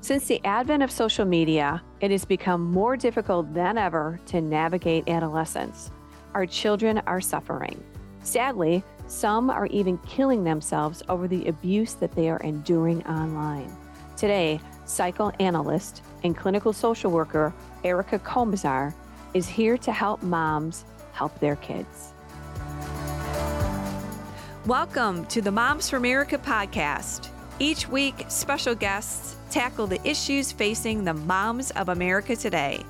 Since the advent of social media, it has become more difficult than ever to navigate adolescence. Our children are suffering. Sadly, some are even killing themselves over the abuse that they are enduring online. Today, psychoanalyst and clinical social worker Erica Komisar is here to help moms help their kids. Welcome to the Moms for America podcast. Each week, special guests tackle the issues facing the moms of America today.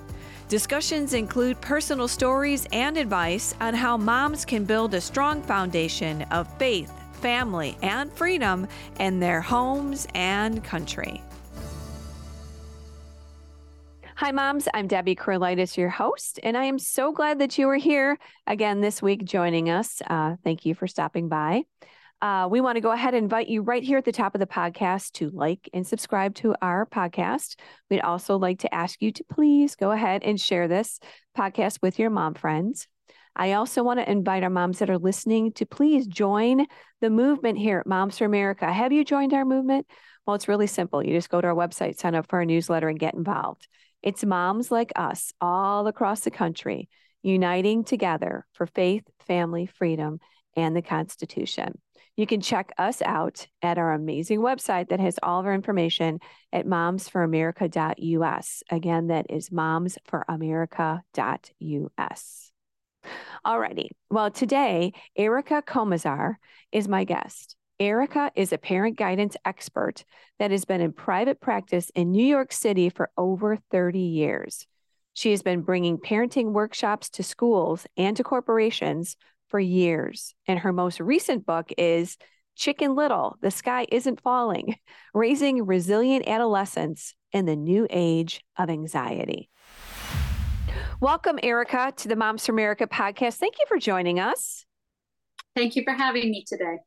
Discussions include personal stories and advice on how moms can build a strong foundation of faith, family, and freedom in their homes and country. Hi, moms. I'm Debbie Curlitis, your host, and I am so glad that you are here again this week joining us. Uh, thank you for stopping by. Uh, we want to go ahead and invite you right here at the top of the podcast to like and subscribe to our podcast. We'd also like to ask you to please go ahead and share this podcast with your mom friends. I also want to invite our moms that are listening to please join the movement here at Moms for America. Have you joined our movement? Well, it's really simple. You just go to our website, sign up for our newsletter, and get involved. It's moms like us all across the country uniting together for faith, family, freedom, and the Constitution. You can check us out at our amazing website that has all of our information at momsforamerica.us. Again, that is momsforamerica.us. Alrighty. Well, today, Erica Komisar is my guest. Erica is a parent guidance expert that has been in private practice in New York City for over 30 years. She has been bringing parenting workshops to schools and to corporations for years. And her most recent book is Chicken Little The Sky Isn't Falling Raising Resilient Adolescents in the New Age of Anxiety. Welcome, Erica, to the Moms for America podcast. Thank you for joining us. Thank you for having me today.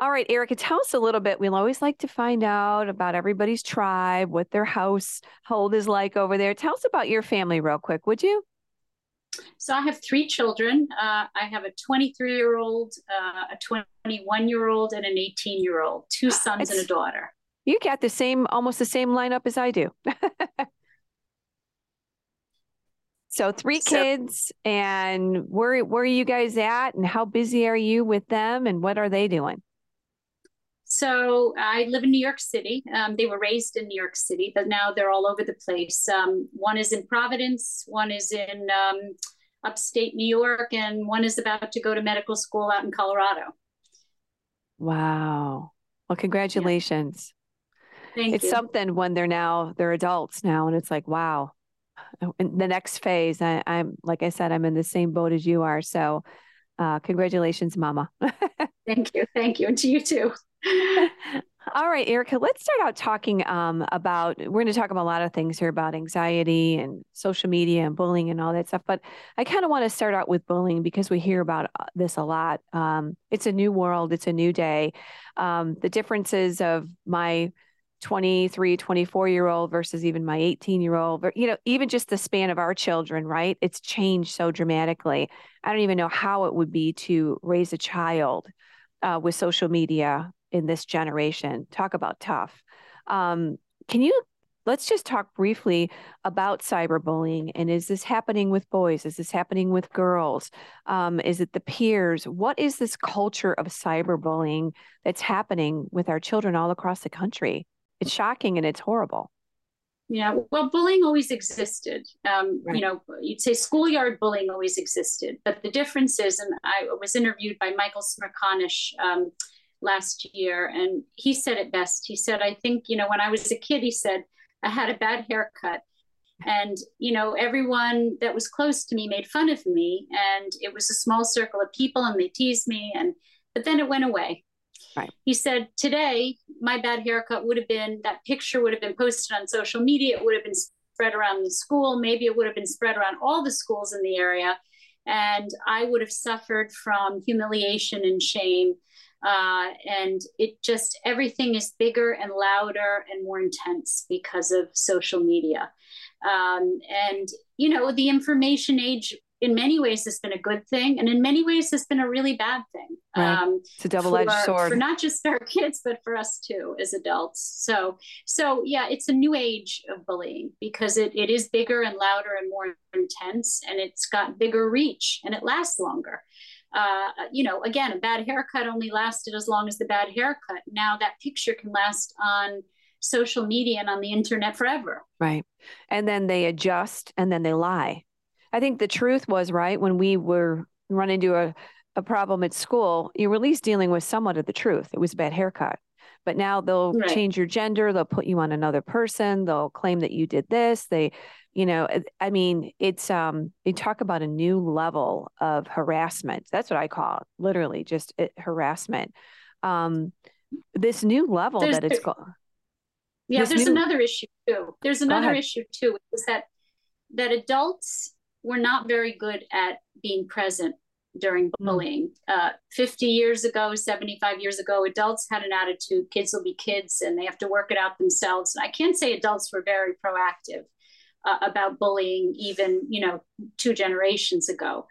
All right, Erica, tell us a little bit. We'll always like to find out about everybody's tribe, what their household is like over there. Tell us about your family, real quick, would you? So I have three children. Uh, I have a 23 year old, uh, a 21 year old, and an 18 year old, two sons it's, and a daughter. You got the same, almost the same lineup as I do. so three so, kids, and where where are you guys at, and how busy are you with them, and what are they doing? So I live in New York City. Um, they were raised in New York City, but now they're all over the place. Um, one is in Providence, one is in um, upstate New York, and one is about to go to medical school out in Colorado. Wow. Well, congratulations. Yeah. Thank it's you. something when they're now they're adults now, and it's like, wow. In the next phase, I, I'm like I said, I'm in the same boat as you are. So, uh, congratulations, Mama. Thank you. Thank you. And to you too. All right, Erica, let's start out talking um, about. We're going to talk about a lot of things here about anxiety and social media and bullying and all that stuff. But I kind of want to start out with bullying because we hear about uh, this a lot. Um, it's a new world, it's a new day. Um, the differences of my 23, 24 year old versus even my 18 year old, you know, even just the span of our children, right? It's changed so dramatically. I don't even know how it would be to raise a child uh, with social media in this generation. Talk about tough. Um, can you let's just talk briefly about cyberbullying and is this happening with boys is this happening with girls um, is it the peers what is this culture of cyberbullying that's happening with our children all across the country it's shocking and it's horrible yeah well bullying always existed um, right. you know you'd say schoolyard bullying always existed but the difference is and i was interviewed by michael smerconish um, last year and he said it best. He said i think you know when i was a kid he said i had a bad haircut. And you know everyone that was close to me made fun of me and it was a small circle of people and they teased me and but then it went away. Right. he said today my bad haircut would have been that picture would have been posted on social media it would have been spread around the school maybe it would have been spread around all the schools in the area and i would have suffered from humiliation and shame uh, and it just everything is bigger and louder and more intense because of social media um, and you know the information age in many ways has been a good thing, and in many ways has been a really bad thing. Right. Um, it's a double-edged for, sword for not just our kids, but for us too as adults. So, so yeah, it's a new age of bullying because it, it is bigger and louder and more intense, and it's got bigger reach and it lasts longer. Uh, you know, again, a bad haircut only lasted as long as the bad haircut. Now that picture can last on social media and on the internet forever. Right. And then they adjust and then they lie. I think the truth was right when we were run into a, a problem at school, you were at least dealing with somewhat of the truth. It was a bad haircut. But now they'll right. change your gender, they'll put you on another person, they'll claim that you did this. They, you know, I mean, it's um they talk about a new level of harassment. That's what I call it, literally just it, eh, harassment. Um this new level there's, that it's called. Yeah, there's new, another issue too. There's another issue too, is that that adults were not very good at being present during hmm. bullying. Uh, 50 years ago, 75 years ago, adults had an attitude kids will be kids and they have to work it out themselves. I can't say adults were very proactive. Uh, about bullying even you know two generations ago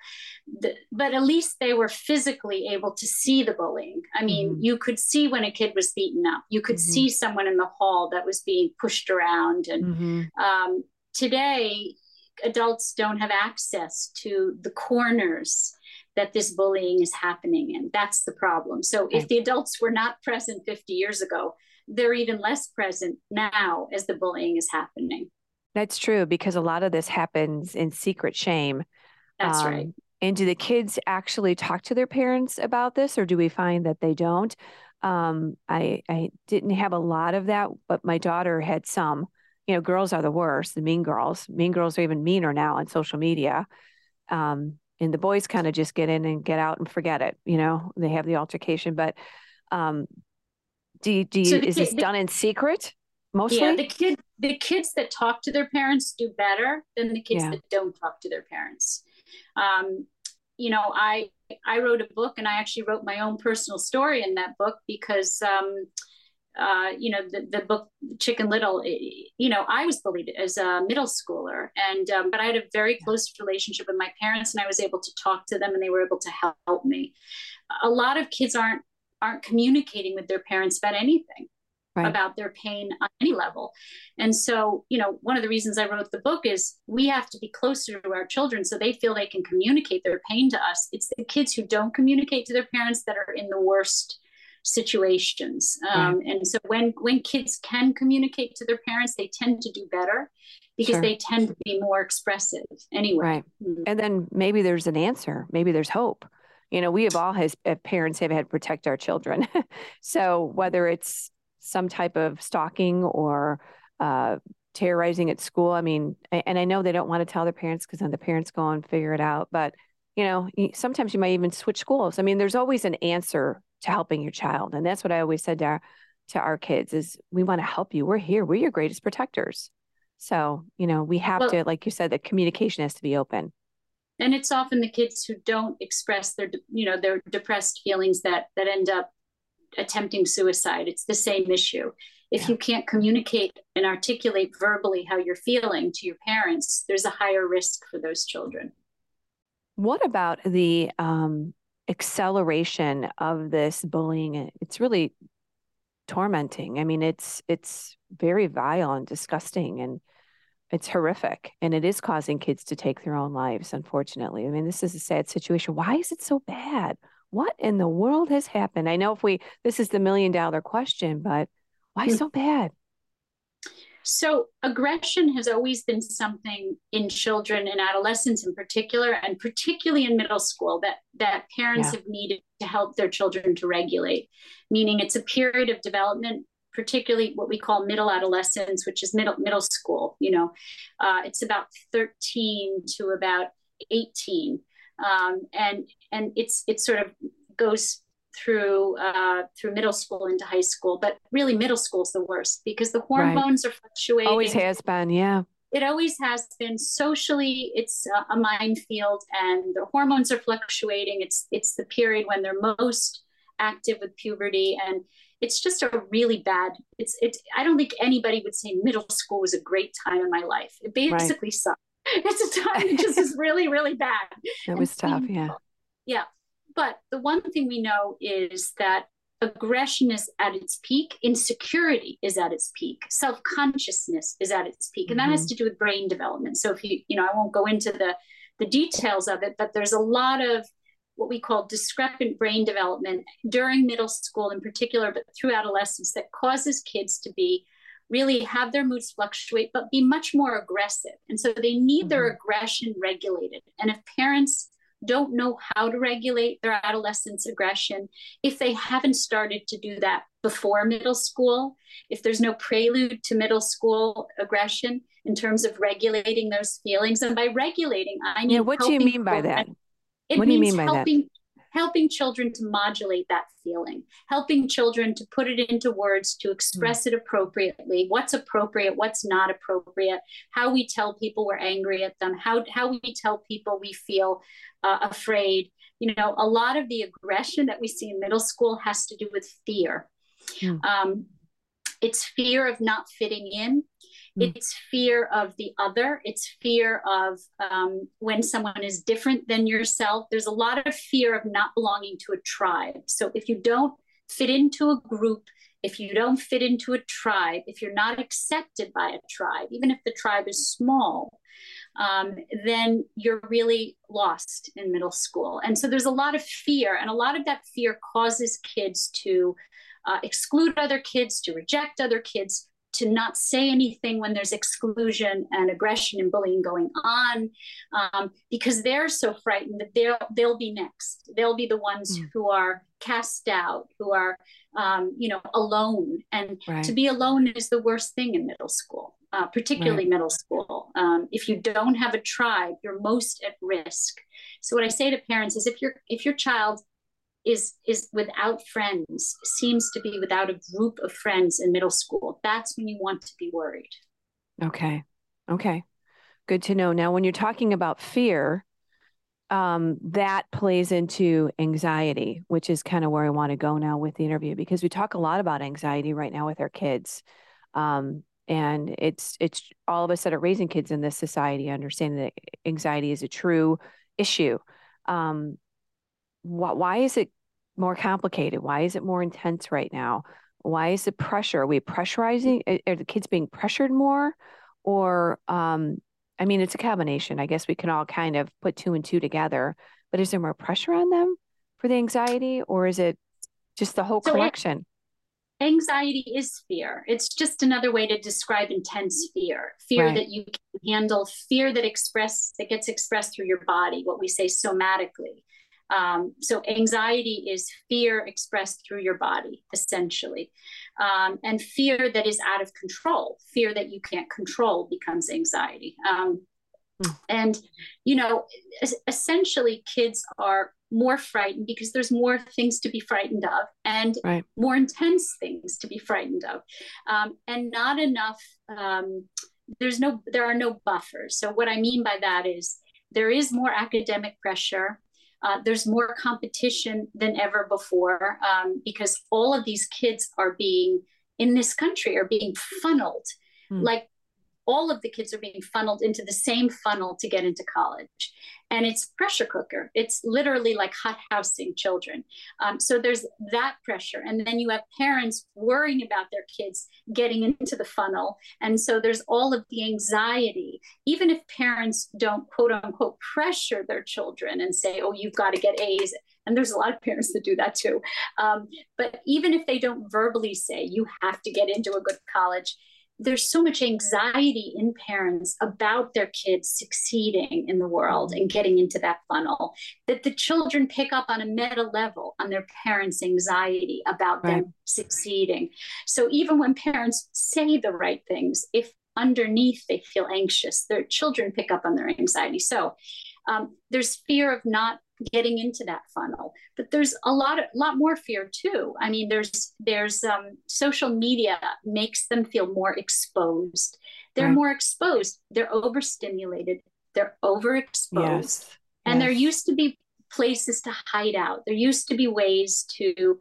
the, but at least they were physically able to see the bullying i mean mm-hmm. you could see when a kid was beaten up you could mm-hmm. see someone in the hall that was being pushed around and mm-hmm. um, today adults don't have access to the corners that this bullying is happening and That's the problem. So if the adults were not present 50 years ago, they're even less present now as the bullying is happening. That's true because a lot of this happens in secret shame. That's um, right. And do the kids actually talk to their parents about this, or do we find that they don't? Um, I I didn't have a lot of that, but my daughter had some you know, girls are the worst, the mean girls. Mean girls are even meaner now on social media. Um, and the boys kind of just get in and get out and forget it. You know, they have the altercation, but um, do you, do you, so is kid, this done in secret mostly? Yeah, the kid, the kids that talk to their parents do better than the kids yeah. that don't talk to their parents. Um, you know, I I wrote a book and I actually wrote my own personal story in that book because um, uh, you know, the, the book Chicken Little, you know, I was bullied as a middle schooler, and um, but I had a very close relationship with my parents, and I was able to talk to them, and they were able to help me. A lot of kids aren't aren't communicating with their parents about anything. Right. about their pain on any level. And so, you know, one of the reasons I wrote the book is we have to be closer to our children so they feel they can communicate their pain to us. It's the kids who don't communicate to their parents that are in the worst situations. Um, And so when when kids can communicate to their parents, they tend to do better because sure. they tend to be more expressive anyway. Right. Mm-hmm. And then maybe there's an answer. Maybe there's hope. You know, we have all as parents have had to protect our children. so whether it's some type of stalking or uh, terrorizing at school, I mean, and I know they don't want to tell their parents because then the parents go and figure it out. But you know, sometimes you might even switch schools. I mean, there's always an answer to helping your child. And that's what I always said to our, to our kids is we want to help you. We're here. We're your greatest protectors. So, you know, we have well, to, like you said, the communication has to be open. And it's often the kids who don't express their, you know, their depressed feelings that that end up attempting suicide. It's the same issue. If yeah. you can't communicate and articulate verbally how you're feeling to your parents, there's a higher risk for those children. What about the um, acceleration of this bullying? It's really tormenting. I mean it's it's very vile and disgusting and it's horrific and it is causing kids to take their own lives unfortunately. I mean this is a sad situation. Why is it so bad? What in the world has happened? I know if we this is the million dollar question but why hmm. so bad so aggression has always been something in children and adolescents in particular, and particularly in middle school that that parents yeah. have needed to help their children to regulate. Meaning it's a period of development, particularly what we call middle adolescence, which is middle middle school. You know, uh, it's about 13 to about 18. Um, and and it's it sort of goes through uh, through middle school into high school, but really middle school is the worst because the hormones right. are fluctuating. Always has been, yeah. It always has been. Socially, it's a, a minefield, and the hormones are fluctuating. It's it's the period when they're most active with puberty, and it's just a really bad. It's it's. I don't think anybody would say middle school was a great time in my life. It basically right. sucked it's a time that just is really, really bad. It was tough, yeah. Yeah. But the one thing we know is that aggression is at its peak, insecurity is at its peak, self consciousness is at its peak. And that mm-hmm. has to do with brain development. So if you, you know, I won't go into the, the details of it, but there's a lot of what we call discrepant brain development during middle school in particular, but through adolescence that causes kids to be really have their moods fluctuate, but be much more aggressive. And so they need mm-hmm. their aggression regulated. And if parents don't know how to regulate their adolescent's aggression, if they haven't started to do that before middle school, if there's no prelude to middle school aggression in terms of regulating those feelings, and by regulating, I mean, yeah, what do you mean by that? It what do you mean by helping, that? Helping children to modulate that feeling, helping children to put it into words, to express mm. it appropriately, what's appropriate, what's not appropriate, how we tell people we're angry at them, how, how we tell people we feel uh, afraid. You know, a lot of the aggression that we see in middle school has to do with fear. Mm. Um, it's fear of not fitting in. Mm. It's fear of the other. It's fear of um, when someone is different than yourself. There's a lot of fear of not belonging to a tribe. So if you don't fit into a group, if you don't fit into a tribe, if you're not accepted by a tribe, even if the tribe is small, um, then you're really lost in middle school. And so there's a lot of fear, and a lot of that fear causes kids to uh, exclude other kids, to reject other kids, to not say anything when there's exclusion and aggression and bullying going on, um, because they're so frightened that they'll they'll be next. They'll be the ones mm. who are cast out, who are um, you know alone, and right. to be alone is the worst thing in middle school. Uh, particularly right. middle school. Um, if you don't have a tribe, you're most at risk. So what I say to parents is, if your if your child is is without friends seems to be without a group of friends in middle school. That's when you want to be worried. Okay. Okay. Good to know. Now when you're talking about fear um, that plays into anxiety which is kind of where i want to go now with the interview because we talk a lot about anxiety right now with our kids. Um, and it's it's all of us that are raising kids in this society understanding that anxiety is a true issue. Um, why, why is it more complicated? Why is it more intense right now? Why is the pressure? Are we pressurizing? Are the kids being pressured more? Or, um, I mean, it's a combination. I guess we can all kind of put two and two together. But is there more pressure on them for the anxiety, or is it just the whole so collection? anxiety is fear. It's just another way to describe intense fear. Fear right. that you can handle, fear that express that gets expressed through your body, what we say somatically. Um, so anxiety is fear expressed through your body, essentially. Um, and fear that is out of control, fear that you can't control becomes anxiety. Um, mm. And, you know, essentially kids are more frightened because there's more things to be frightened of and right. more intense things to be frightened of. Um, and not enough, um, there's no, there are no buffers. So what I mean by that is there is more academic pressure uh, there's more competition than ever before um, because all of these kids are being in this country are being funneled. Mm. like all of the kids are being funneled into the same funnel to get into college. And it's pressure cooker. It's literally like hot housing children. Um, so there's that pressure. And then you have parents worrying about their kids getting into the funnel. And so there's all of the anxiety. Even if parents don't quote unquote pressure their children and say oh you've got to get a's and there's a lot of parents that do that too. Um, but even if they don't verbally say you have to get into a good college there's so much anxiety in parents about their kids succeeding in the world and getting into that funnel that the children pick up on a meta level on their parents' anxiety about right. them succeeding. So even when parents say the right things, if underneath they feel anxious, their children pick up on their anxiety. So um, there's fear of not getting into that funnel. But there's a lot of lot more fear too. I mean there's there's um, social media makes them feel more exposed. They're right. more exposed. They're overstimulated. They're overexposed. Yes. and yes. there used to be places to hide out. There used to be ways to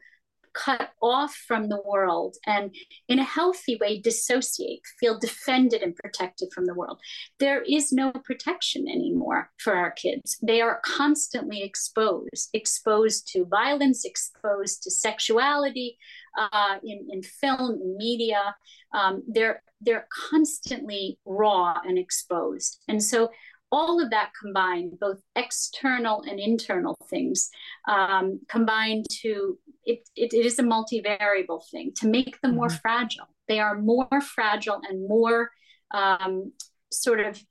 cut off from the world and in a healthy way dissociate feel defended and protected from the world. There is no protection anymore for our kids. They are constantly exposed exposed to violence exposed to sexuality uh, in, in film in media. Um, they're they're constantly raw and exposed. And so all of that combined, both external and internal things, um, combined to it, it, it is a multivariable thing to make them more mm-hmm. fragile. They are more fragile and more um, sort of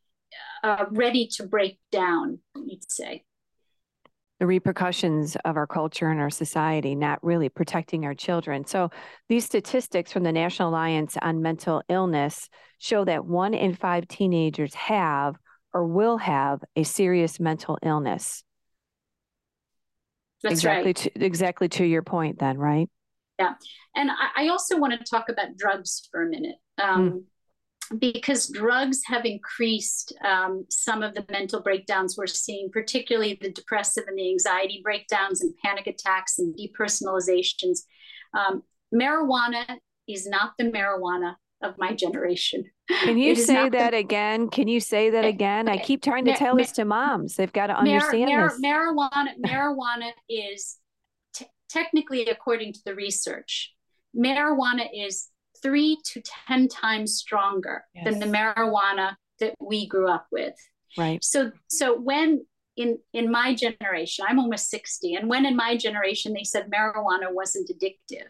uh, ready to break down, you'd say. The repercussions of our culture and our society not really protecting our children. So, these statistics from the National Alliance on Mental Illness show that one in five teenagers have or will have a serious mental illness. That's exactly right. To, exactly to your point, then, right? Yeah. And I, I also want to talk about drugs for a minute. Um, mm because drugs have increased um, some of the mental breakdowns we're seeing, particularly the depressive and the anxiety breakdowns and panic attacks and depersonalizations. Um, marijuana is not the marijuana of my generation. Can you say that the, again? Can you say that eh, again? I eh, keep trying to tell this to moms. They've got to understand mar- this. Marijuana, marijuana is t- technically, according to the research, marijuana is three to 10 times stronger yes. than the marijuana that we grew up with. Right. So, so when in in my generation, I'm almost 60, and when in my generation they said marijuana wasn't addictive,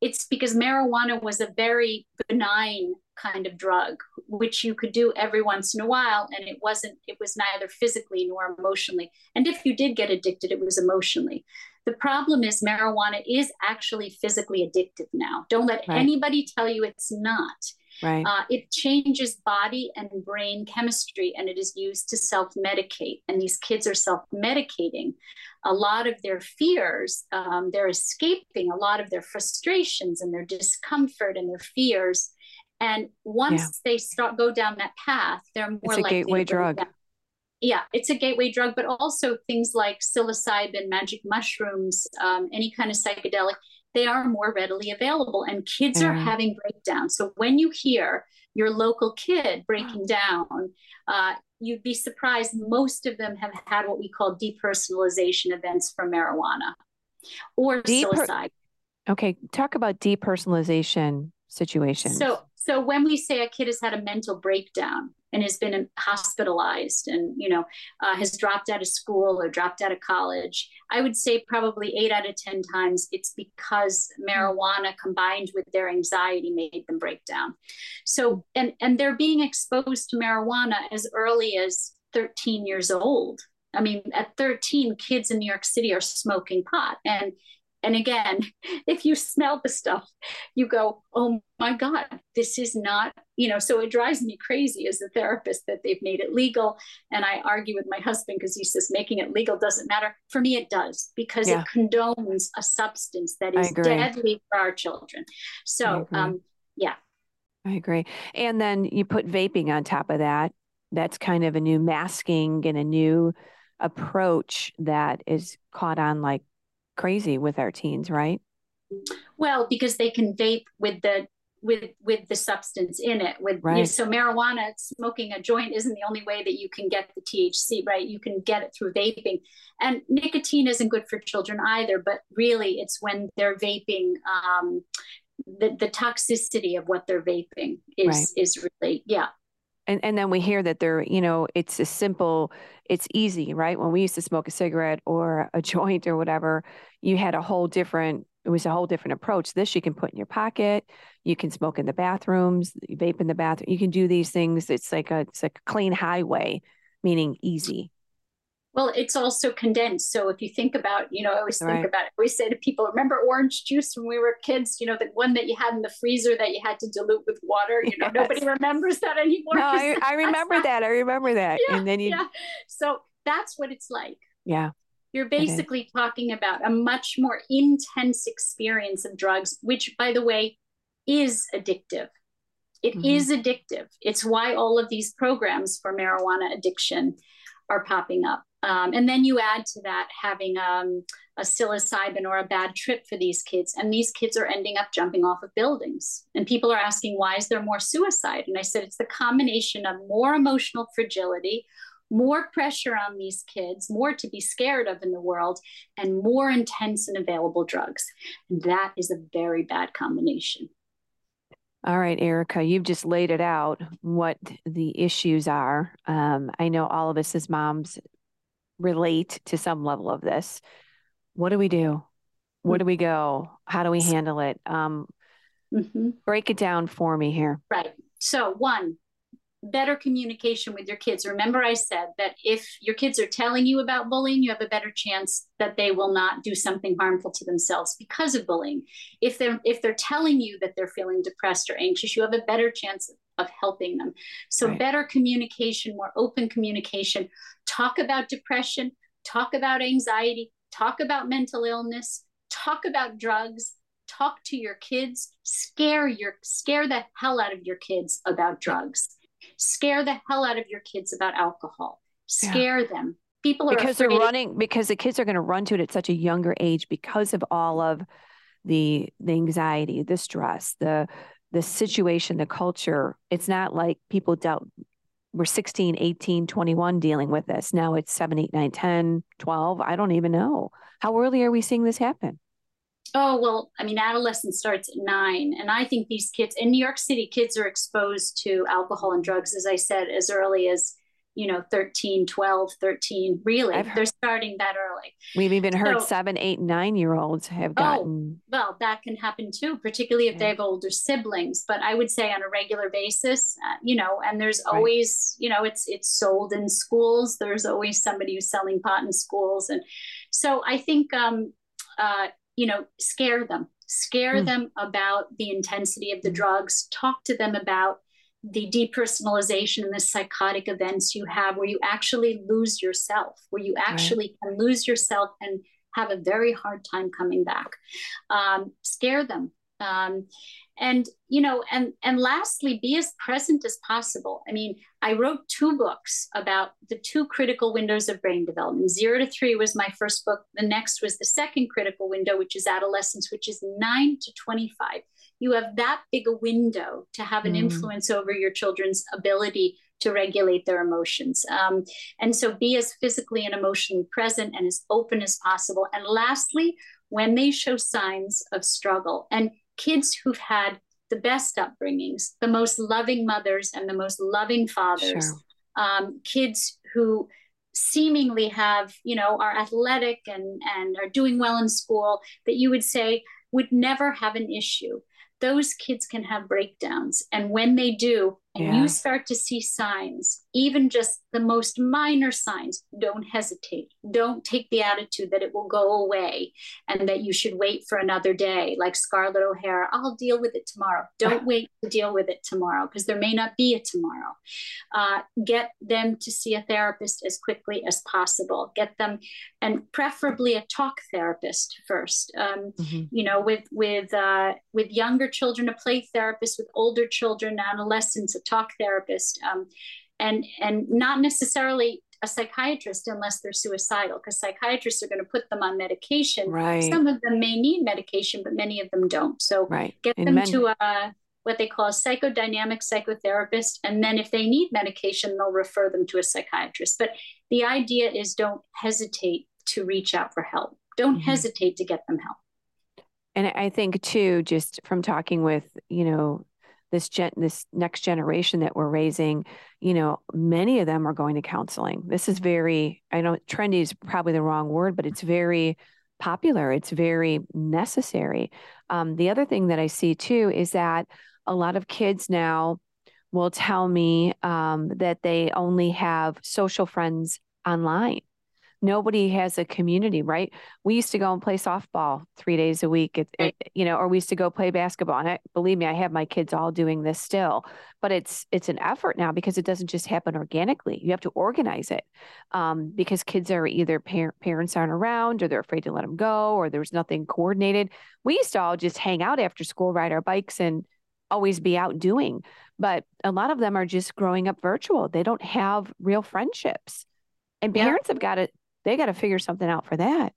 it's because marijuana was a very benign kind of drug which you could do every once in a while and it wasn't it was neither physically nor emotionally and if you did get addicted it was emotionally the problem is marijuana is actually physically addictive now don't let right. anybody tell you it's not Right. Uh, it changes body and brain chemistry and it is used to self medicate. And these kids are self medicating a lot of their fears. Um, they're escaping a lot of their frustrations and their discomfort and their fears. And once yeah. they start go down that path, they're more it's a gateway drug. Down. Yeah, it's a gateway drug, but also things like psilocybin, magic mushrooms, um, any kind of psychedelic they are more readily available and kids are having breakdowns. So when you hear your local kid breaking down, uh, you'd be surprised. Most of them have had what we call depersonalization events from marijuana or Deper- psilocybin. Okay, talk about depersonalization situations. So, so when we say a kid has had a mental breakdown, and has been hospitalized and you know uh, has dropped out of school or dropped out of college i would say probably eight out of ten times it's because marijuana combined with their anxiety made them break down so and and they're being exposed to marijuana as early as 13 years old I mean, at 13, kids in New York City are smoking pot. And and again, if you smell the stuff, you go, oh my God, this is not, you know, so it drives me crazy as a therapist that they've made it legal. And I argue with my husband because he says making it legal doesn't matter. For me, it does because yeah. it condones a substance that is deadly for our children. So, um, yeah. I agree. And then you put vaping on top of that. That's kind of a new masking and a new approach that is caught on like crazy with our teens, right? Well, because they can vape with the with with the substance in it with right. you know, so marijuana smoking a joint isn't the only way that you can get the THC right you can get it through vaping and nicotine isn't good for children either but really it's when they're vaping um, the the toxicity of what they're vaping is right. is really yeah and and then we hear that they're you know it's a simple it's easy right? When we used to smoke a cigarette or a joint or whatever you had a whole different it was a whole different approach. This you can put in your pocket you can smoke in the bathrooms vape in the bathroom you can do these things. It's like a it's like a clean highway meaning easy well, it's also condensed. So if you think about, you know, I always think right. about, I always say to people, remember orange juice when we were kids, you know, the one that you had in the freezer that you had to dilute with water, you know, yes. nobody remembers that anymore. No, I, I remember that. I remember that. Yeah, and then you, yeah. So that's what it's like. Yeah. You're basically talking about a much more intense experience of drugs, which by the way, is addictive. It mm-hmm. is addictive. It's why all of these programs for marijuana addiction are popping up. Um, and then you add to that having um, a psilocybin or a bad trip for these kids, and these kids are ending up jumping off of buildings. And people are asking, why is there more suicide? And I said, it's the combination of more emotional fragility, more pressure on these kids, more to be scared of in the world, and more intense and available drugs. And that is a very bad combination. All right, Erica, you've just laid it out what the issues are. Um, I know all of us as moms relate to some level of this. What do we do? Where do we go? How do we handle it? Um, mm-hmm. Break it down for me here. Right. So, one, better communication with your kids. Remember, I said that if your kids are telling you about bullying, you have a better chance that they will not do something harmful to themselves because of bullying. If they're if they're telling you that they're feeling depressed or anxious, you have a better chance of helping them. So right. better communication, more open communication. Talk about depression, talk about anxiety, talk about mental illness, talk about drugs, talk to your kids, scare your scare the hell out of your kids about drugs scare the hell out of your kids about alcohol. Scare yeah. them. People are because they're running because the kids are going to run to it at such a younger age because of all of the the anxiety the stress the the situation the culture. It's not like people dealt we're 16 18 21 dealing with this. Now it's 7 8 9 10 12 i don't even know. How early are we seeing this happen Oh, well, I mean, adolescence starts at nine. And I think these kids in New York City, kids are exposed to alcohol and drugs, as I said, as early as, you know, 13, 12, 13. Really, I've they're starting that early. We've even heard so, seven, eight, nine year olds have oh, gotten. Oh, well, that can happen too, particularly if yeah. they have older siblings. But I would say on a regular basis, uh, you know, and there's always, right. you know, it's it's sold in schools. There's always somebody who's selling pot in schools, and so I think um, uh, you know, scare them, scare mm. them about the intensity of the mm. drugs, talk to them about the depersonalization and the psychotic events you have where you actually lose yourself, where you actually right. can lose yourself and have a very hard time coming back. Um, scare them. Um, and you know and and lastly be as present as possible i mean i wrote two books about the two critical windows of brain development zero to three was my first book the next was the second critical window which is adolescence which is 9 to 25 you have that big a window to have an mm. influence over your children's ability to regulate their emotions. Um, and so be as physically and emotionally present and as open as possible. And lastly, when they show signs of struggle, and kids who've had the best upbringings, the most loving mothers and the most loving fathers, sure. um, kids who seemingly have, you know, are athletic and, and are doing well in school, that you would say would never have an issue. Those kids can have breakdowns. And when they do, and yeah. you start to see signs, even just the most minor signs, don't hesitate. Don't take the attitude that it will go away and that you should wait for another day, like Scarlett O'Hara, I'll deal with it tomorrow. Don't wait to deal with it tomorrow because there may not be a tomorrow. Uh, get them to see a therapist as quickly as possible. Get them, and preferably a talk therapist first. Um, mm-hmm. You know, with with uh, with younger children, a play therapist. With older children, adolescents, a talk therapist, um, and and not necessarily a psychiatrist unless they're suicidal, because psychiatrists are going to put them on medication. Right. Some of them may need medication, but many of them don't. So right. get them to a what they call a psychodynamic psychotherapist, and then if they need medication, they'll refer them to a psychiatrist. But the idea is don't hesitate to reach out for help. Don't mm-hmm. hesitate to get them help. And I think too, just from talking with you know this gen this next generation that we're raising you know many of them are going to counseling. This is very i know trendy is probably the wrong word but it's very popular. It's very necessary. Um, the other thing that i see too is that a lot of kids now will tell me um, that they only have social friends online nobody has a community, right? We used to go and play softball three days a week, it, it, you know, or we used to go play basketball. And I, believe me, I have my kids all doing this still, but it's it's an effort now because it doesn't just happen organically. You have to organize it um, because kids are either par- parents aren't around or they're afraid to let them go or there's nothing coordinated. We used to all just hang out after school, ride our bikes, and always be out doing. But a lot of them are just growing up virtual. They don't have real friendships. And parents yeah. have got to, they got to figure something out for that.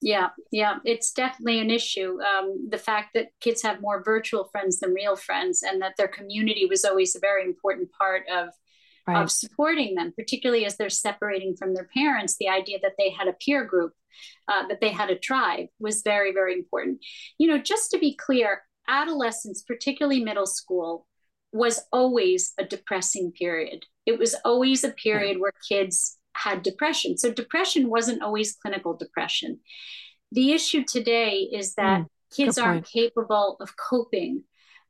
Yeah, yeah, it's definitely an issue. Um, the fact that kids have more virtual friends than real friends, and that their community was always a very important part of right. of supporting them, particularly as they're separating from their parents. The idea that they had a peer group, uh, that they had a tribe, was very, very important. You know, just to be clear, adolescence, particularly middle school, was always a depressing period. It was always a period right. where kids had depression. So depression wasn't always clinical depression. The issue today is that mm, kids aren't capable of coping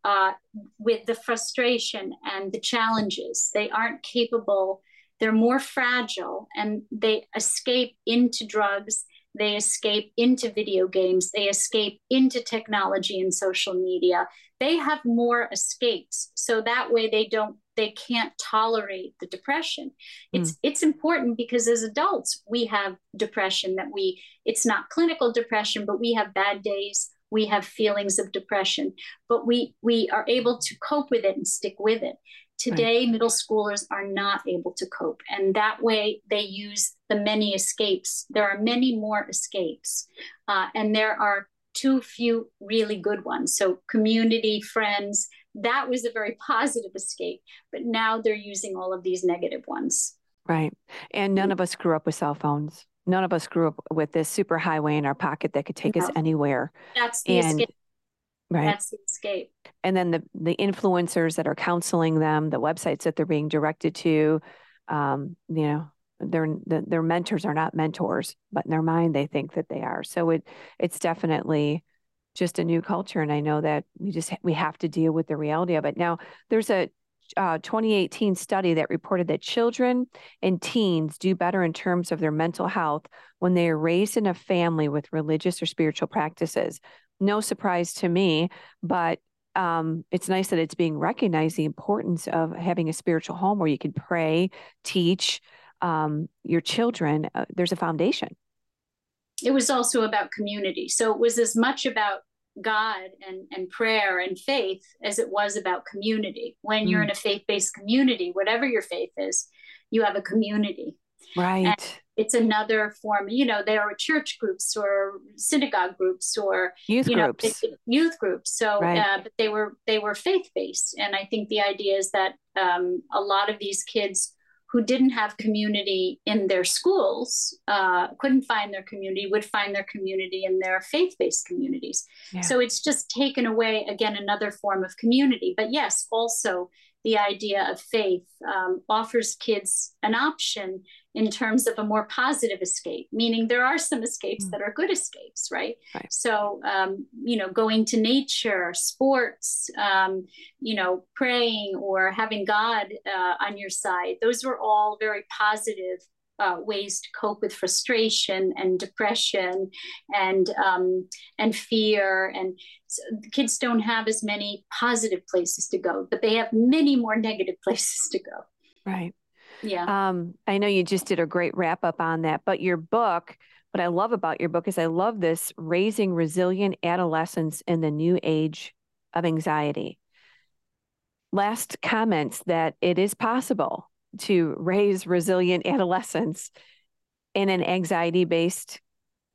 uh, with the frustration and the challenges. They aren't capable, they're more fragile and they escape into drugs, they escape into video games, they escape into technology and social media. They have more escapes. So that way they don't they can't tolerate the depression. It's mm. it's important because as adults we have depression that we it's not clinical depression but we have bad days we have feelings of depression but we we are able to cope with it and stick with it today right. middle schoolers are not able to cope and that way they use the many escapes there are many more escapes uh, and there are too few really good ones so community friends that was a very positive escape but now they're using all of these negative ones right and none mm-hmm. of us grew up with cell phones none of us grew up with this super highway in our pocket that could take no. us anywhere. That's the and, escape. Right. That's the escape. And then the the influencers that are counseling them, the websites that they're being directed to, um, you know, their their mentors are not mentors, but in their mind they think that they are. So it it's definitely just a new culture, and I know that we just we have to deal with the reality of it. Now, there's a uh, 2018 study that reported that children and teens do better in terms of their mental health when they are raised in a family with religious or spiritual practices. No surprise to me, but um, it's nice that it's being recognized the importance of having a spiritual home where you can pray, teach um, your children. Uh, there's a foundation. It was also about community. So it was as much about God and, and prayer and faith as it was about community. When mm. you're in a faith based community, whatever your faith is, you have a community. Right. And it's another form, you know, there are church groups or synagogue groups or youth you groups. Know, youth groups. So, right. uh, but they were they were faith based, and I think the idea is that um, a lot of these kids who didn't have community in their schools, uh, couldn't find their community, would find their community in their faith based communities. Yeah. So it's just taken away, again, another form of community. But yes, also the idea of faith um, offers kids an option in terms of a more positive escape, meaning there are some escapes mm. that are good escapes, right? right. So, um, you know, going to nature, sports, um, you know, praying or having God uh, on your side, those were all very positive uh, ways to cope with frustration and depression and um, and fear and so kids don't have as many positive places to go but they have many more negative places to go right yeah. Um, I know you just did a great wrap up on that, but your book, what I love about your book is I love this raising resilient adolescents in the new age of anxiety. Last comments that it is possible to raise resilient adolescents in an anxiety based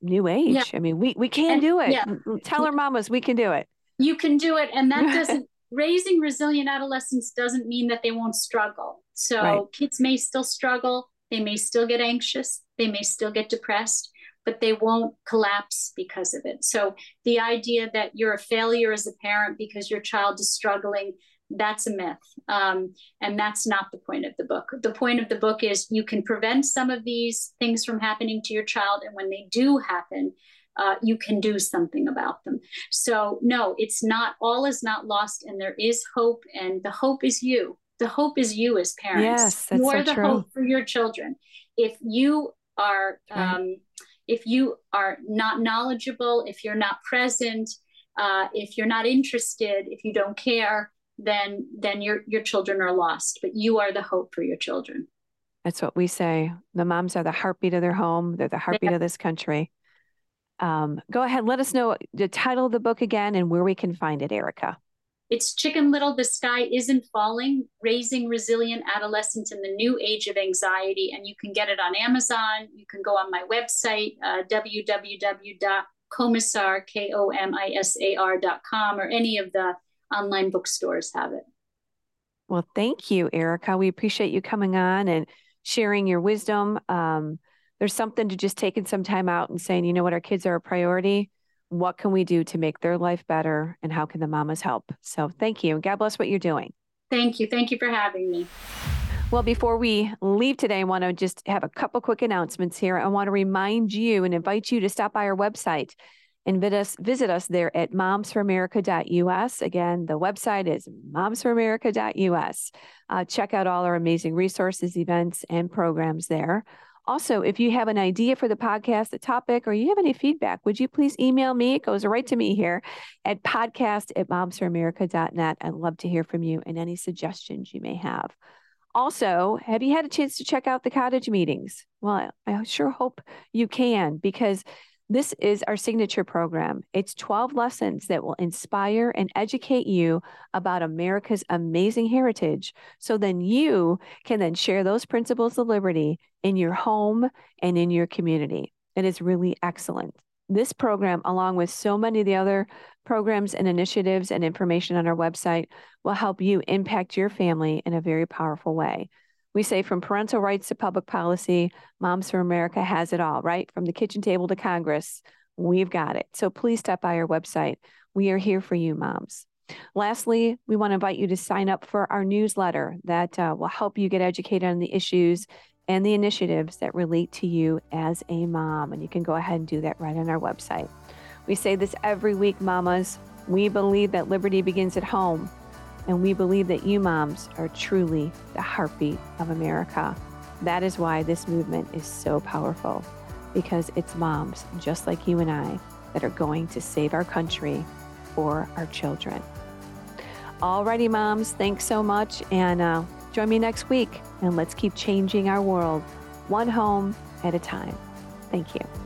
new age. Yeah. I mean, we we can and, do it. Yeah. Tell our mamas we can do it. You can do it. And that doesn't raising resilient adolescents doesn't mean that they won't struggle. So right. kids may still struggle, they may still get anxious, they may still get depressed, but they won't collapse because of it. So the idea that you're a failure as a parent because your child is struggling, that's a myth. Um, and that's not the point of the book. The point of the book is you can prevent some of these things from happening to your child. And when they do happen, uh, you can do something about them. So, no, it's not, all is not lost, and there is hope, and the hope is you. The hope is you as parents. Yes, that's you are so the true. hope for your children. If you are, right. um, if you are not knowledgeable, if you're not present, uh, if you're not interested, if you don't care, then then your your children are lost. But you are the hope for your children. That's what we say. The moms are the heartbeat of their home. They're the heartbeat of this country. Um, go ahead, let us know the title of the book again and where we can find it, Erica. It's Chicken Little, The Sky Isn't Falling Raising Resilient Adolescents in the New Age of Anxiety. And you can get it on Amazon. You can go on my website, uh, www.komisar, K-O-M-I-S-A-R.com, or any of the online bookstores have it. Well, thank you, Erica. We appreciate you coming on and sharing your wisdom. Um, there's something to just taking some time out and saying, you know what, our kids are a priority what can we do to make their life better and how can the mamas help? So thank you. God bless what you're doing. Thank you. Thank you for having me. Well, before we leave today, I want to just have a couple quick announcements here. I want to remind you and invite you to stop by our website and visit us, visit us there at momsforamerica.us. Again, the website is momsforamerica.us. Uh, check out all our amazing resources, events, and programs there. Also, if you have an idea for the podcast, a topic, or you have any feedback, would you please email me? It goes right to me here at podcast at momsforamerica.net. I'd love to hear from you and any suggestions you may have. Also, have you had a chance to check out the cottage meetings? Well, I sure hope you can because this is our signature program. It's 12 lessons that will inspire and educate you about America's amazing heritage. So then you can then share those principles of liberty in your home and in your community. It is really excellent. This program, along with so many of the other programs and initiatives and information on our website, will help you impact your family in a very powerful way. We say from parental rights to public policy, Moms for America has it all, right? From the kitchen table to Congress, we've got it. So please stop by our website. We are here for you, moms. Lastly, we want to invite you to sign up for our newsletter that uh, will help you get educated on the issues and the initiatives that relate to you as a mom. And you can go ahead and do that right on our website. We say this every week, mamas. We believe that liberty begins at home. And we believe that you moms are truly the heartbeat of America. That is why this movement is so powerful, because it's moms just like you and I that are going to save our country for our children. Alrighty, moms, thanks so much. And uh, join me next week, and let's keep changing our world one home at a time. Thank you.